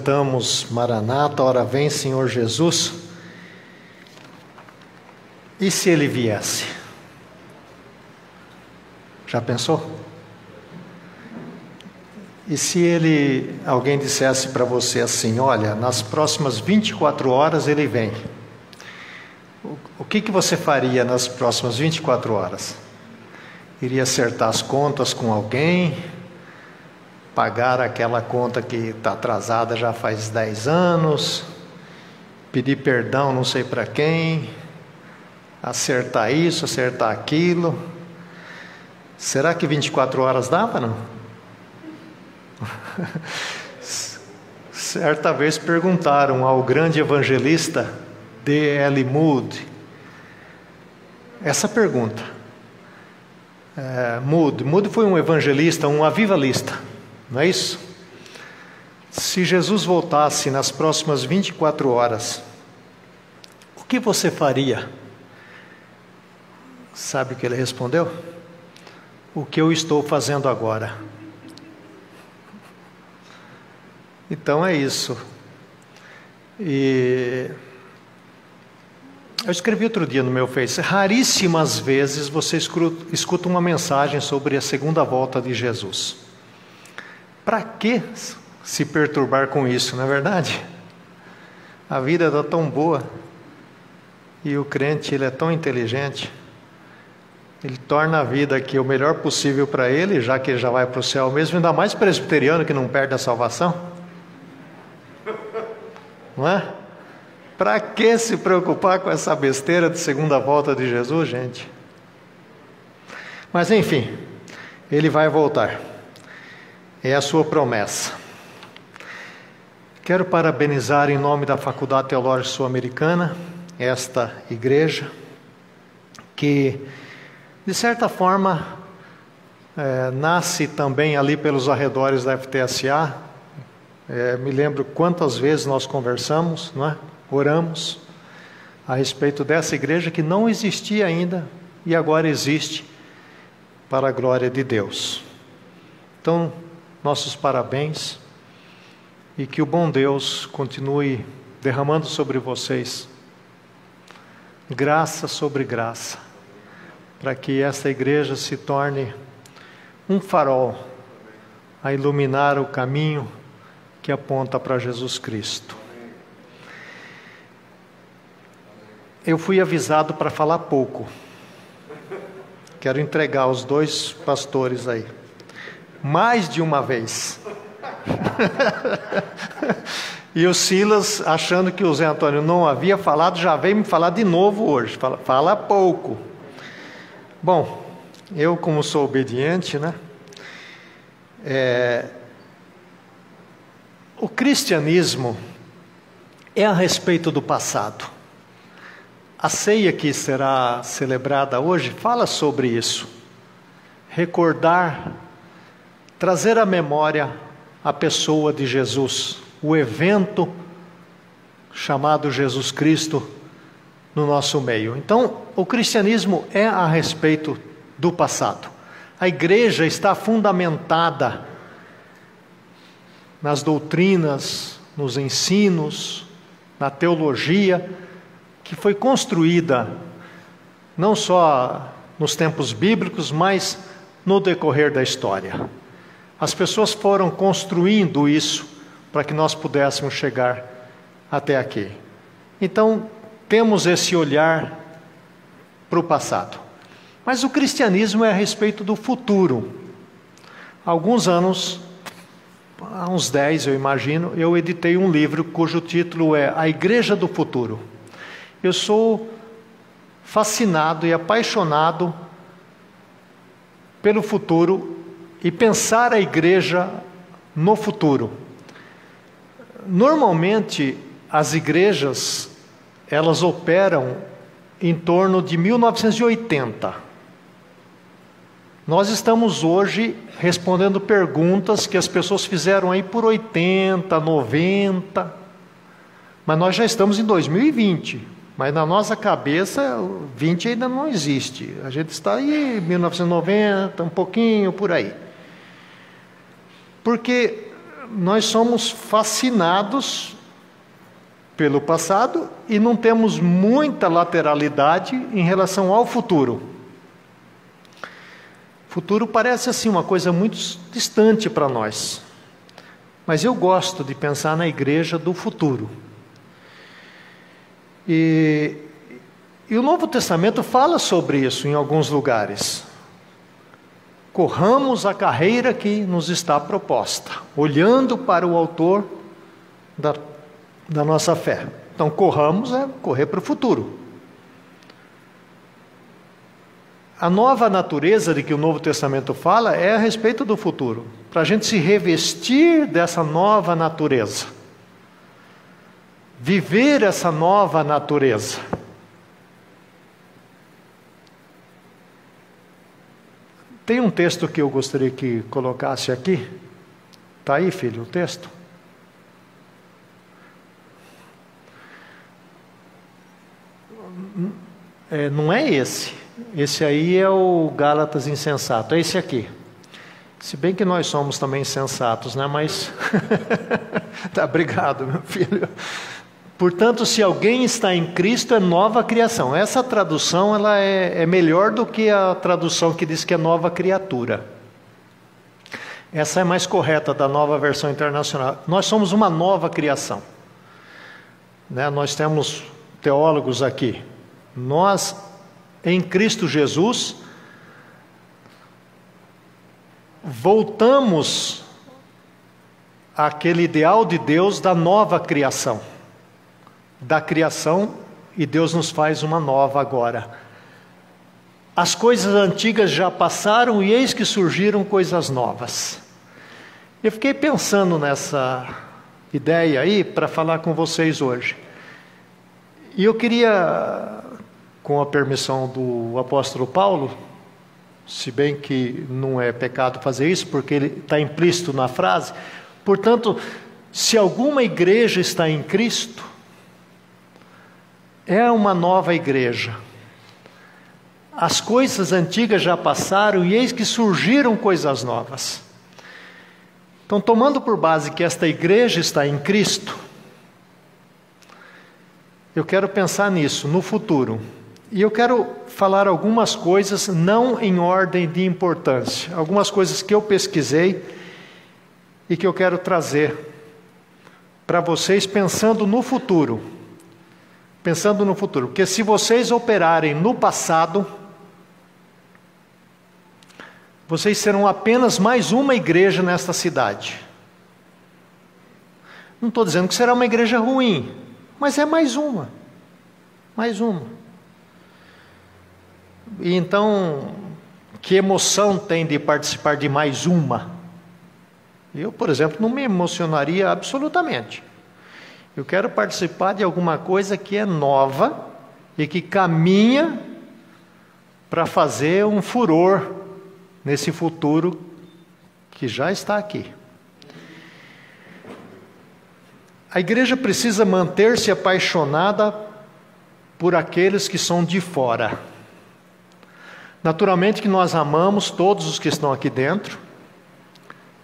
Cantamos Maranata, ora vem Senhor Jesus. E se ele viesse? Já pensou? E se ele, alguém dissesse para você assim, olha, nas próximas 24 horas ele vem. O, o que, que você faria nas próximas 24 horas? Iria acertar as contas com alguém? Pagar aquela conta que está atrasada já faz 10 anos, pedir perdão não sei para quem, acertar isso, acertar aquilo. Será que 24 horas dava, não? Certa vez perguntaram ao grande evangelista D.L. Moody essa pergunta. É, Moody, Moody foi um evangelista, um avivalista não é isso? Se Jesus voltasse nas próximas 24 horas, o que você faria? Sabe o que ele respondeu? O que eu estou fazendo agora. Então é isso. E eu escrevi outro dia no meu Face: raríssimas vezes você escuta uma mensagem sobre a segunda volta de Jesus. Para que se perturbar com isso, não é verdade? A vida está tão boa e o crente ele é tão inteligente, ele torna a vida aqui o melhor possível para ele, já que ele já vai para o céu mesmo, ainda mais presbiteriano que não perde a salvação. Não é? Para que se preocupar com essa besteira de segunda volta de Jesus, gente? Mas enfim, ele vai voltar é a sua promessa. Quero parabenizar em nome da Faculdade Teológica Sul-Americana esta igreja, que, de certa forma, é, nasce também ali pelos arredores da FTSA. É, me lembro quantas vezes nós conversamos, é? oramos a respeito dessa igreja que não existia ainda e agora existe para a glória de Deus. Então, nossos parabéns e que o bom Deus continue derramando sobre vocês graça sobre graça, para que esta igreja se torne um farol a iluminar o caminho que aponta para Jesus Cristo. Eu fui avisado para falar pouco. Quero entregar os dois pastores aí mais de uma vez. e o Silas, achando que o Zé Antônio não havia falado, já veio me falar de novo hoje. Fala, fala pouco. Bom, eu, como sou obediente, né? É, o cristianismo é a respeito do passado. A ceia que será celebrada hoje fala sobre isso. Recordar trazer à memória a pessoa de Jesus, o evento chamado Jesus Cristo no nosso meio. Então, o cristianismo é a respeito do passado. A igreja está fundamentada nas doutrinas, nos ensinos, na teologia que foi construída não só nos tempos bíblicos, mas no decorrer da história. As pessoas foram construindo isso para que nós pudéssemos chegar até aqui. Então, temos esse olhar para o passado. Mas o cristianismo é a respeito do futuro. Há alguns anos, há uns dez eu imagino, eu editei um livro cujo título é A Igreja do Futuro. Eu sou fascinado e apaixonado pelo futuro e pensar a igreja no futuro. Normalmente, as igrejas elas operam em torno de 1980. Nós estamos hoje respondendo perguntas que as pessoas fizeram aí por 80, 90, mas nós já estamos em 2020. Mas na nossa cabeça, 20 ainda não existe. A gente está aí 1990, um pouquinho por aí. Porque nós somos fascinados pelo passado e não temos muita lateralidade em relação ao futuro. Futuro parece assim uma coisa muito distante para nós. Mas eu gosto de pensar na igreja do futuro. E, e o Novo Testamento fala sobre isso em alguns lugares. Corramos a carreira que nos está proposta, olhando para o Autor da, da nossa fé. Então, corramos é correr para o futuro. A nova natureza de que o Novo Testamento fala é a respeito do futuro, para a gente se revestir dessa nova natureza, viver essa nova natureza. Tem um texto que eu gostaria que colocasse aqui. Está aí, filho, o texto? É, não é esse. Esse aí é o Gálatas insensato, é esse aqui. Se bem que nós somos também sensatos, né? Mas. tá, obrigado, meu filho. Portanto, se alguém está em Cristo, é nova criação. Essa tradução ela é, é melhor do que a tradução que diz que é nova criatura. Essa é mais correta da nova versão internacional. Nós somos uma nova criação. Né? Nós temos teólogos aqui. Nós em Cristo Jesus, voltamos àquele ideal de Deus da nova criação. Da criação e Deus nos faz uma nova agora. As coisas antigas já passaram e eis que surgiram coisas novas. Eu fiquei pensando nessa ideia aí para falar com vocês hoje. E eu queria com a permissão do apóstolo Paulo, se bem que não é pecado fazer isso, porque ele está implícito na frase. Portanto, se alguma igreja está em Cristo, é uma nova igreja. As coisas antigas já passaram e eis que surgiram coisas novas. Então, tomando por base que esta igreja está em Cristo, eu quero pensar nisso no futuro. E eu quero falar algumas coisas, não em ordem de importância, algumas coisas que eu pesquisei e que eu quero trazer para vocês pensando no futuro. Pensando no futuro, porque se vocês operarem no passado, vocês serão apenas mais uma igreja nesta cidade. Não estou dizendo que será uma igreja ruim, mas é mais uma. Mais uma. E então, que emoção tem de participar de mais uma? Eu, por exemplo, não me emocionaria absolutamente. Eu quero participar de alguma coisa que é nova e que caminha para fazer um furor nesse futuro que já está aqui. A igreja precisa manter-se apaixonada por aqueles que são de fora. Naturalmente que nós amamos todos os que estão aqui dentro,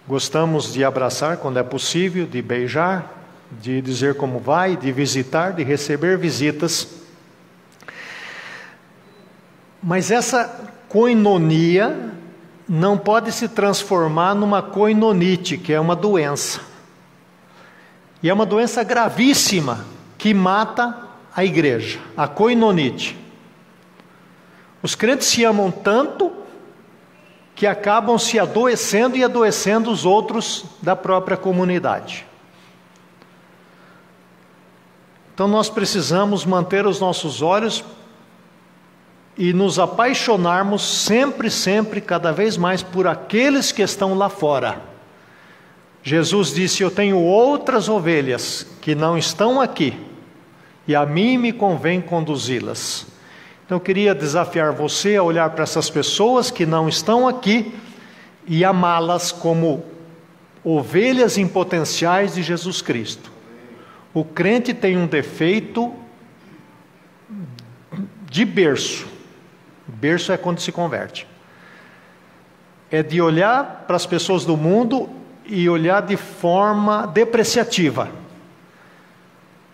gostamos de abraçar quando é possível, de beijar, de dizer como vai, de visitar, de receber visitas. Mas essa coinonia não pode se transformar numa coinonite, que é uma doença. E é uma doença gravíssima que mata a igreja, a coinonite. Os crentes se amam tanto que acabam se adoecendo e adoecendo os outros da própria comunidade. Então nós precisamos manter os nossos olhos e nos apaixonarmos sempre, sempre, cada vez mais por aqueles que estão lá fora. Jesus disse: Eu tenho outras ovelhas que não estão aqui, e a mim me convém conduzi-las. Então eu queria desafiar você a olhar para essas pessoas que não estão aqui e amá-las como ovelhas em potenciais de Jesus Cristo. O crente tem um defeito de berço. Berço é quando se converte. É de olhar para as pessoas do mundo e olhar de forma depreciativa,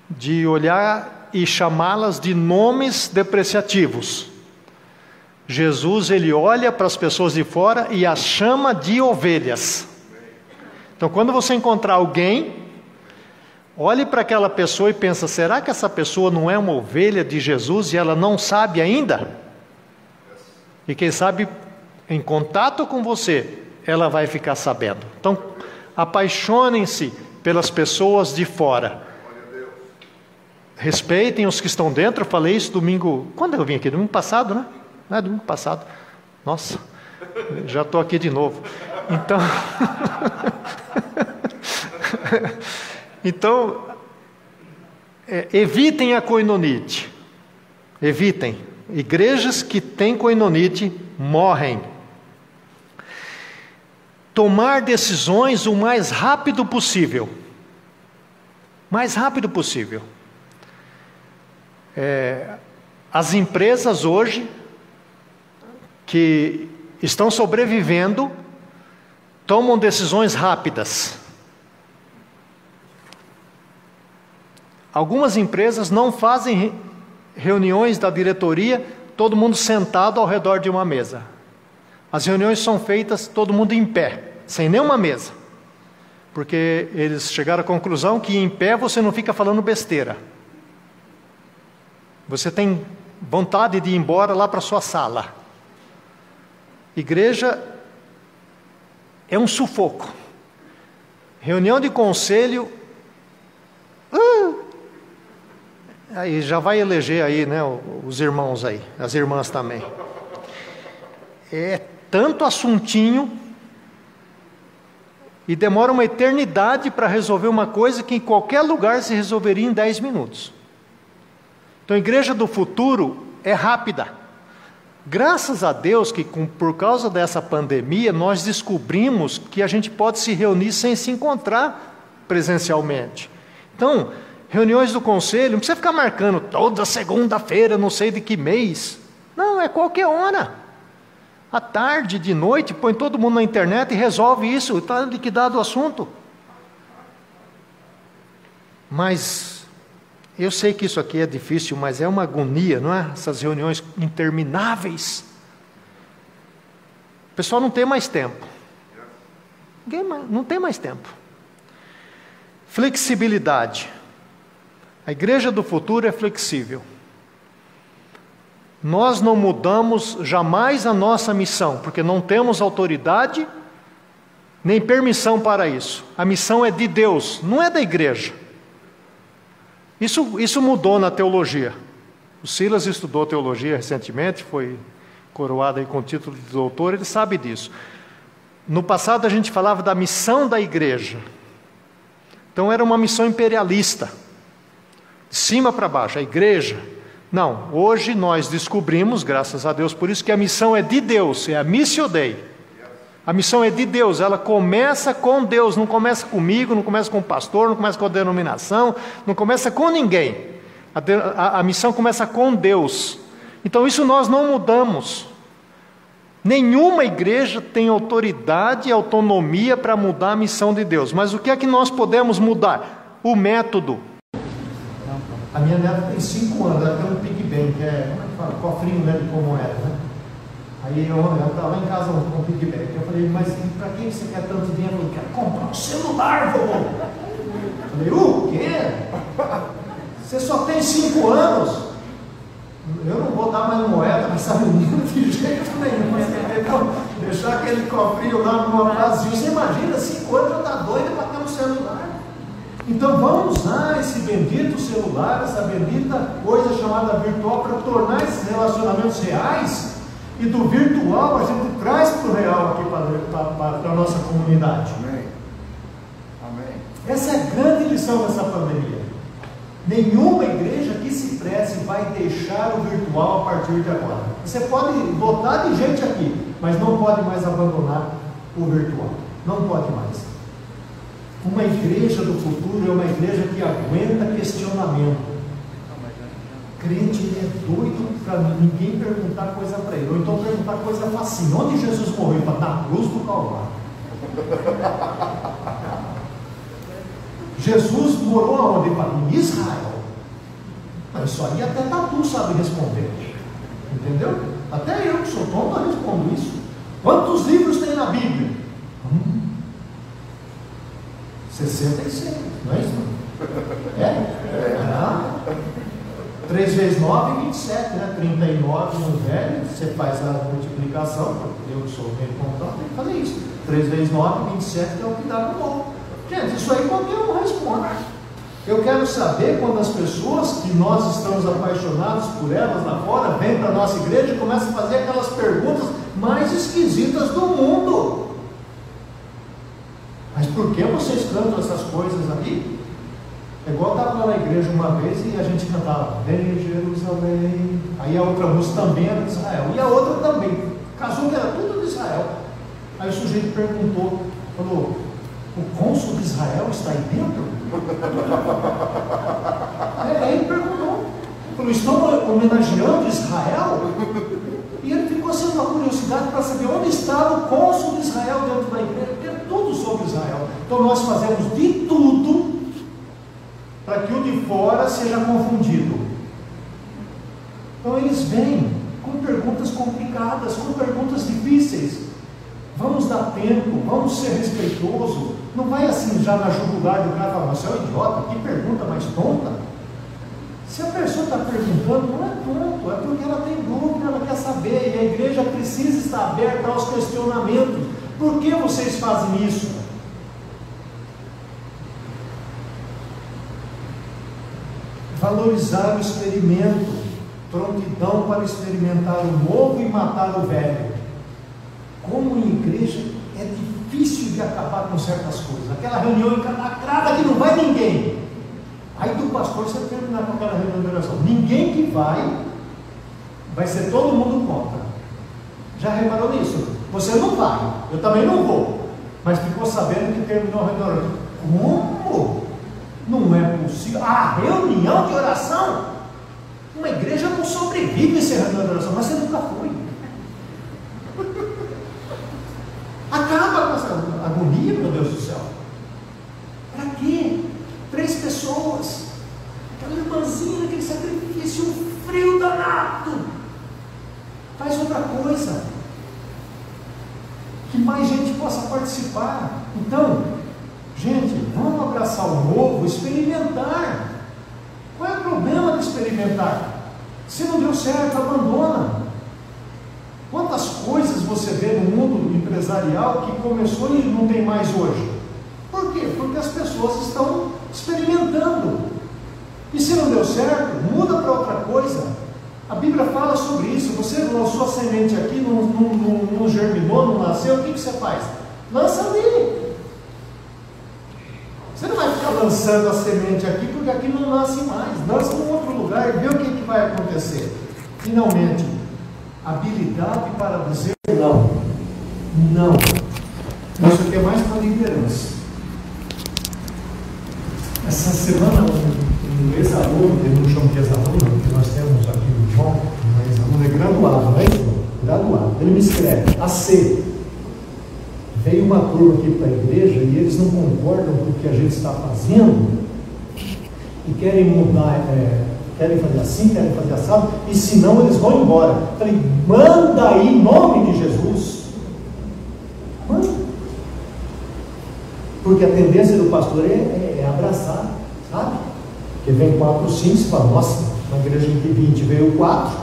de olhar e chamá-las de nomes depreciativos. Jesus ele olha para as pessoas de fora e as chama de ovelhas. Então, quando você encontrar alguém, olhe para aquela pessoa e pensa: será que essa pessoa não é uma ovelha de Jesus e ela não sabe ainda? E quem sabe, em contato com você, ela vai ficar sabendo. Então, apaixonem-se pelas pessoas de fora. Respeitem os que estão dentro. Eu falei isso domingo. Quando eu vim aqui? Domingo passado, né? É domingo passado. Nossa, já estou aqui de novo. Então, então é, evitem a coinonite. Evitem. Igrejas que têm coinonite morrem. Tomar decisões o mais rápido possível. Mais rápido possível. É, as empresas hoje que estão sobrevivendo tomam decisões rápidas. Algumas empresas não fazem reuniões da diretoria, todo mundo sentado ao redor de uma mesa. As reuniões são feitas todo mundo em pé, sem nenhuma mesa. Porque eles chegaram à conclusão que em pé você não fica falando besteira. Você tem vontade de ir embora lá para sua sala. Igreja é um sufoco. Reunião de conselho. Uh, aí já vai eleger aí, né, os irmãos aí, as irmãs também. É tanto assuntinho e demora uma eternidade para resolver uma coisa que em qualquer lugar se resolveria em 10 minutos. Então a igreja do futuro é rápida. Graças a Deus que com, por causa dessa pandemia nós descobrimos que a gente pode se reunir sem se encontrar presencialmente. Então, reuniões do conselho, não precisa ficar marcando toda segunda-feira, não sei de que mês. Não, é qualquer hora. À tarde, de noite, põe todo mundo na internet e resolve isso, está liquidado o assunto. Mas eu sei que isso aqui é difícil, mas é uma agonia, não é? Essas reuniões intermináveis. O pessoal não tem mais tempo. Não tem mais tempo. Flexibilidade. A igreja do futuro é flexível. Nós não mudamos jamais a nossa missão, porque não temos autoridade nem permissão para isso. A missão é de Deus, não é da igreja. Isso, isso mudou na teologia. O Silas estudou teologia recentemente, foi coroado aí com o título de doutor, ele sabe disso. No passado a gente falava da missão da igreja. Então era uma missão imperialista. De cima para baixo, a igreja. Não, hoje nós descobrimos, graças a Deus por isso, que a missão é de Deus, é a missio Dei. A missão é de Deus, ela começa com Deus, não começa comigo, não começa com o pastor, não começa com a denominação, não começa com ninguém. A, a, a missão começa com Deus. Então isso nós não mudamos. Nenhuma igreja tem autoridade e autonomia para mudar a missão de Deus. Mas o que é que nós podemos mudar? O método. A minha neta tem cinco anos, ela tem um pig bank, que é, como é que fala? Cofrinho né, de como era, né? Aí eu estava em casa com o pigback. Eu falei, mas para que você quer tanto dinheiro? Eu quero comprar um celular, vovô. Falei, o quê? Você só tem cinco anos. Eu não vou dar mais moeda para essa menina de jeito nenhum. Então, deixar aquele cofrinho lá no vazio. Você imagina, cinco anos já está doida para ter um celular. Então vamos usar esse bendito celular, essa bendita coisa chamada virtual para tornar esses relacionamentos reais e do virtual a gente traz para o real aqui para, a nossa comunidade. Amém. Amém. Essa é a grande lição dessa pandemia. Nenhuma igreja que se preze vai deixar o virtual a partir de agora. Você pode botar de gente aqui, mas não pode mais abandonar o virtual. Não pode mais. Uma igreja do futuro é uma igreja que aguenta questionamento crente é doido para ninguém perguntar coisa para ele, ou então perguntar coisa facinha. Onde Jesus morreu? Para na cruz do Calvário. Jesus morou aonde? Em Israel. Mas isso aí até Tatu sabe responder. Entendeu? Até eu que sou tonto respondo isso. Quantos livros tem na Bíblia? Hum, 66, não é isso? É? é. 3 vezes 9, 27, né? 39 no velho, você faz a multiplicação, eu que sou meio contão, tem que fazer isso. 3 vezes 9, 27 é o que dá no novo. Gente, isso aí qualquer um responde. Eu quero saber quando as pessoas que nós estamos apaixonados por elas lá fora vêm para a nossa igreja e começam a fazer aquelas perguntas mais esquisitas do mundo. Mas por que vocês cantam essas coisas aqui? É igual estava lá na igreja uma vez e a gente cantava Vem Jerusalém. Aí a outra música também era de Israel. E a outra também. Casou que era tudo de Israel. Aí o sujeito perguntou, falou, o cônsul de Israel está aí dentro? aí ele perguntou. Falou, estão homenageando Israel? E ele ficou sendo uma curiosidade para saber onde estava o cônsul de Israel dentro da igreja, porque é tudo sobre Israel. Então nós fazemos de tudo para que o de fora seja confundido. Então eles vêm com perguntas complicadas, com perguntas difíceis. Vamos dar tempo, vamos ser respeitoso. Não vai assim já na jugular do cara falar, você é um idiota, que pergunta mais tonta. Se a pessoa está perguntando, não é tonto, é porque ela tem dúvida, ela quer saber, e a igreja precisa estar aberta aos questionamentos. Por que vocês fazem isso? Valorizar o experimento, prontidão para experimentar o novo e matar o velho. Como em igreja é difícil de acabar com certas coisas. Aquela reunião encalacrada que não vai ninguém. Aí do pastor você terminar com aquela oração. Ninguém que vai, vai ser todo mundo contra. Já reparou nisso? Você não vai, eu também não vou. Mas ficou sabendo que terminou a oração. Como? Não é possível. A reunião de oração? Uma igreja não sobrevive sem reunião de oração, mas você nunca foi. Acaba com essa agonia, meu Deus do céu. Para quê? Três pessoas. Aquela irmãzinha, aquele sacrifício, um frio danado. Faz outra coisa. Que mais gente possa participar. Então, gente, vamos abraçar o novo, experimentar. Qual é o problema de experimentar? Se não deu certo, abandona. Quantas coisas você vê no mundo empresarial que começou e não tem mais hoje? Por quê? Porque as pessoas estão experimentando. E se não deu certo, muda para outra coisa. A Bíblia fala sobre isso. Você lançou a semente aqui, não, não, não, não germinou, não nasceu, o que, que você faz? Lança ali. Você não vai ficar lançando a semente aqui, porque aqui não nasce mais. Lança em outro lugar e vê o que, que vai acontecer. Finalmente, habilidade para dizer não. Não. Isso aqui é mais para liderança. Essa semana, um, ex-aluno, eu não chamo de ex-aluno, porque nós temos aqui o João, um ex-aluno é graduado, né? Graduado. Ele me escreve, AC. Veio uma turma aqui para a igreja e eles não concordam com o que a gente está fazendo e querem mudar, é, querem fazer assim, querem fazer assado, e se não eles vão embora. Falei, manda aí em nome de Jesus. Manda. Porque a tendência do pastor é, é, é abraçar, sabe? Porque vem quatro, cinco, você fala, nossa, na igreja de 20 veio quatro,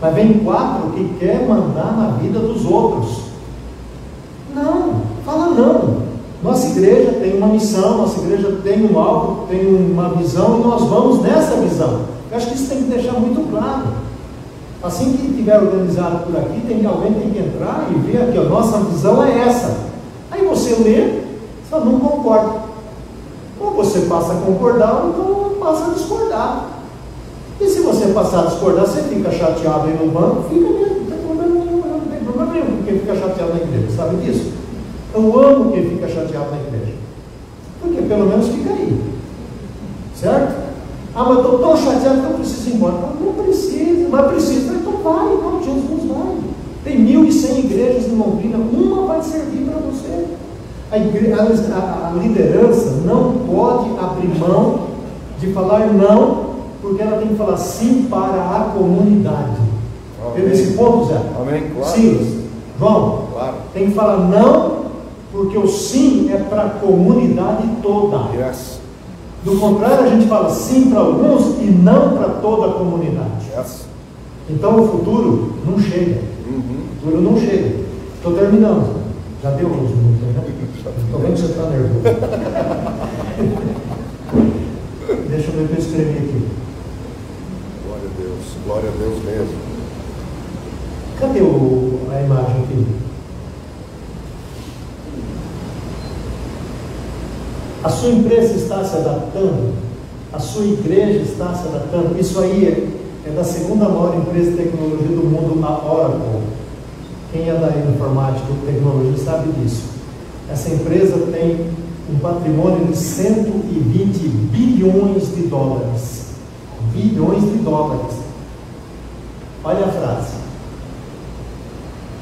mas vem quatro que quer mandar na vida dos outros. Não, fala não. Nossa igreja tem uma missão, nossa igreja tem um alvo, tem uma visão e nós vamos nessa visão. Eu acho que isso tem que deixar muito claro. Assim que estiver organizado por aqui, tem que alguém tem que entrar e ver aqui, a nossa visão é essa. Aí você lê, só não concorda. Ou você passa a concordar, ou então passa a discordar. E se você passar a discordar, você fica chateado aí no banco, fica mesmo, nenhum porque fica chateado na igreja, sabe disso? Eu amo quem fica chateado na igreja. Porque pelo menos fica aí. Certo? Ah, mas estou tão chateado que eu preciso ir embora. Não, não precisa, mas precisa. Então vai, não, Jesus vai. Tem 1.100 igrejas em Londrina, uma vai servir para você. A, igre... a, a liderança não pode abrir mão de falar não, porque ela tem que falar sim para a comunidade. Teve esse ponto, Zé? Amém, claro. Silas, João, Claro. tem que falar não, porque o sim é para a comunidade toda. Yes. Do contrário, a gente fala sim para alguns e não para toda a comunidade. Yes. Então o futuro não chega. Uhum. O futuro não chega. Estou terminando. Já deu uns minutos, né? Estou vendo que você está nervoso. Deixa eu ver o que eu escrevi aqui. Glória a Deus. Glória a Deus mesmo. Cadê o, a imagem aqui? A sua empresa está se adaptando? A sua igreja está se adaptando? Isso aí é, é da segunda maior empresa de tecnologia do mundo, a Oracle. Quem é da informática ou tecnologia sabe disso. Essa empresa tem um patrimônio de 120 bilhões de dólares. Bilhões de dólares. Olha a frase.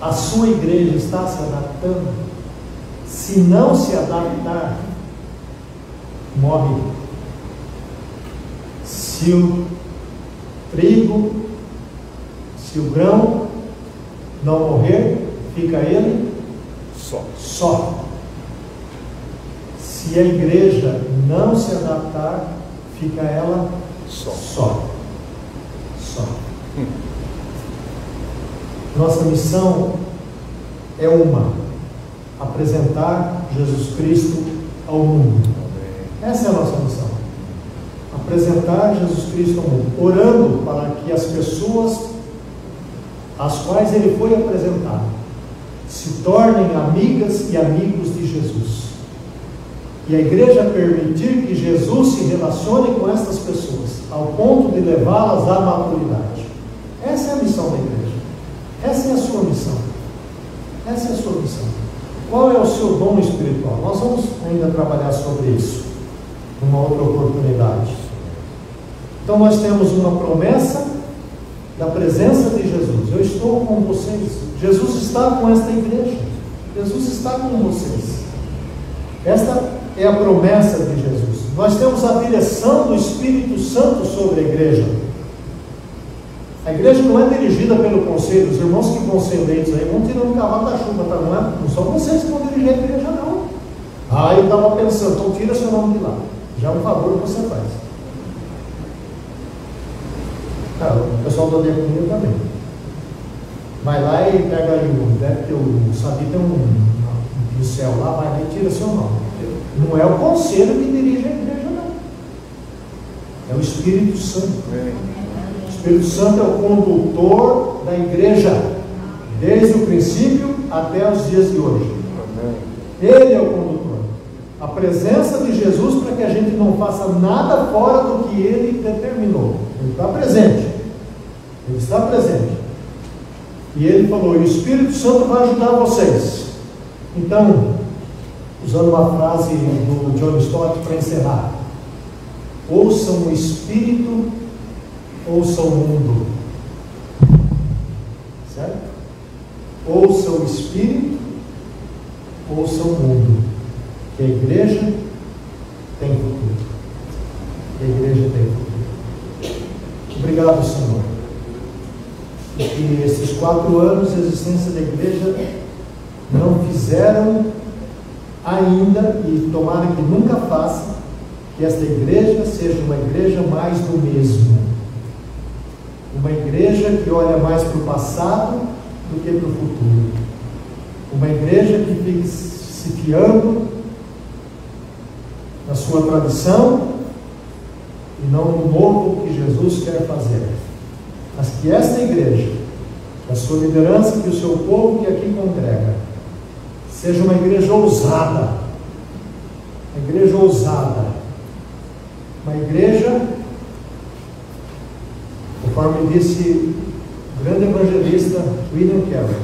A sua igreja está se adaptando? Se não se adaptar, morre. Se o trigo, se o grão não morrer, fica ele Só. só. Se a igreja não se adaptar, fica ela Só. só. Só. Nossa missão é uma: apresentar Jesus Cristo ao mundo. Essa é a nossa missão. Apresentar Jesus Cristo ao mundo, orando para que as pessoas às quais ele foi apresentado se tornem amigas e amigos de Jesus. E a igreja permitir que Jesus se relacione com essas pessoas, ao ponto de levá-las à maturidade. Essa é a missão da igreja. Essa é a sua missão. Essa é a sua missão. Qual é o seu dom espiritual? Nós vamos ainda trabalhar sobre isso numa outra oportunidade. Então nós temos uma promessa da presença de Jesus. Eu estou com vocês. Jesus está com esta igreja. Jesus está com vocês. Esta é a promessa de Jesus. Nós temos a direção do Espírito Santo sobre a igreja. A igreja não é dirigida pelo conselho, os irmãos que vão ser eleitos aí vão tirando o cavalo da chuva, tá? não, é? não são vocês que vão dirigir a igreja, não. Ah, eu estava pensando, então tira seu nome de lá. Já é um favor que você faz. Ah, o pessoal da diaconia também. Vai lá e pega aí o. Deve ter o. Sabe, tem um, um pincel lá, vai lá e tira seu nome. Não é o conselho que dirige a igreja, não. É o Espírito Santo. O Espírito Santo é o condutor da igreja, desde o princípio até os dias de hoje. Ele é o condutor. Presença de Jesus para que a gente não faça nada fora do que ele determinou. Ele está presente. Ele está presente. E ele falou: o Espírito Santo vai ajudar vocês. Então, usando uma frase do John Stott para encerrar: ouçam o Espírito, ouçam o mundo. Certo? Ouçam o Espírito, ouçam o mundo. Que a igreja tem futuro. Que a igreja tem futuro. Obrigado, Senhor. E que esses quatro anos de existência da igreja não fizeram ainda, e tomara que nunca faça, que esta igreja seja uma igreja mais do mesmo. Uma igreja que olha mais para o passado do que para o futuro. Uma igreja que fique se fiando sua tradição e não no novo que Jesus quer fazer. Mas que esta igreja, a sua liderança, que o seu povo que aqui congrega, seja uma igreja ousada, uma igreja ousada, uma igreja, conforme disse o grande evangelista William Carey,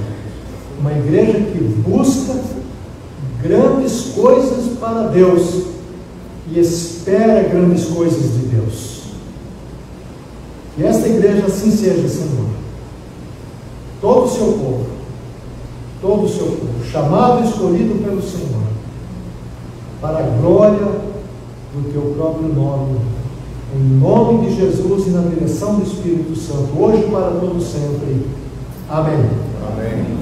uma igreja que busca grandes coisas para Deus e espera grandes coisas de Deus. Que esta igreja assim seja, Senhor. Todo o seu povo, todo o seu povo, chamado e escolhido pelo Senhor, para a glória do teu próprio nome. Em nome de Jesus e na direção do Espírito Santo, hoje para todo sempre. Amém. Amém.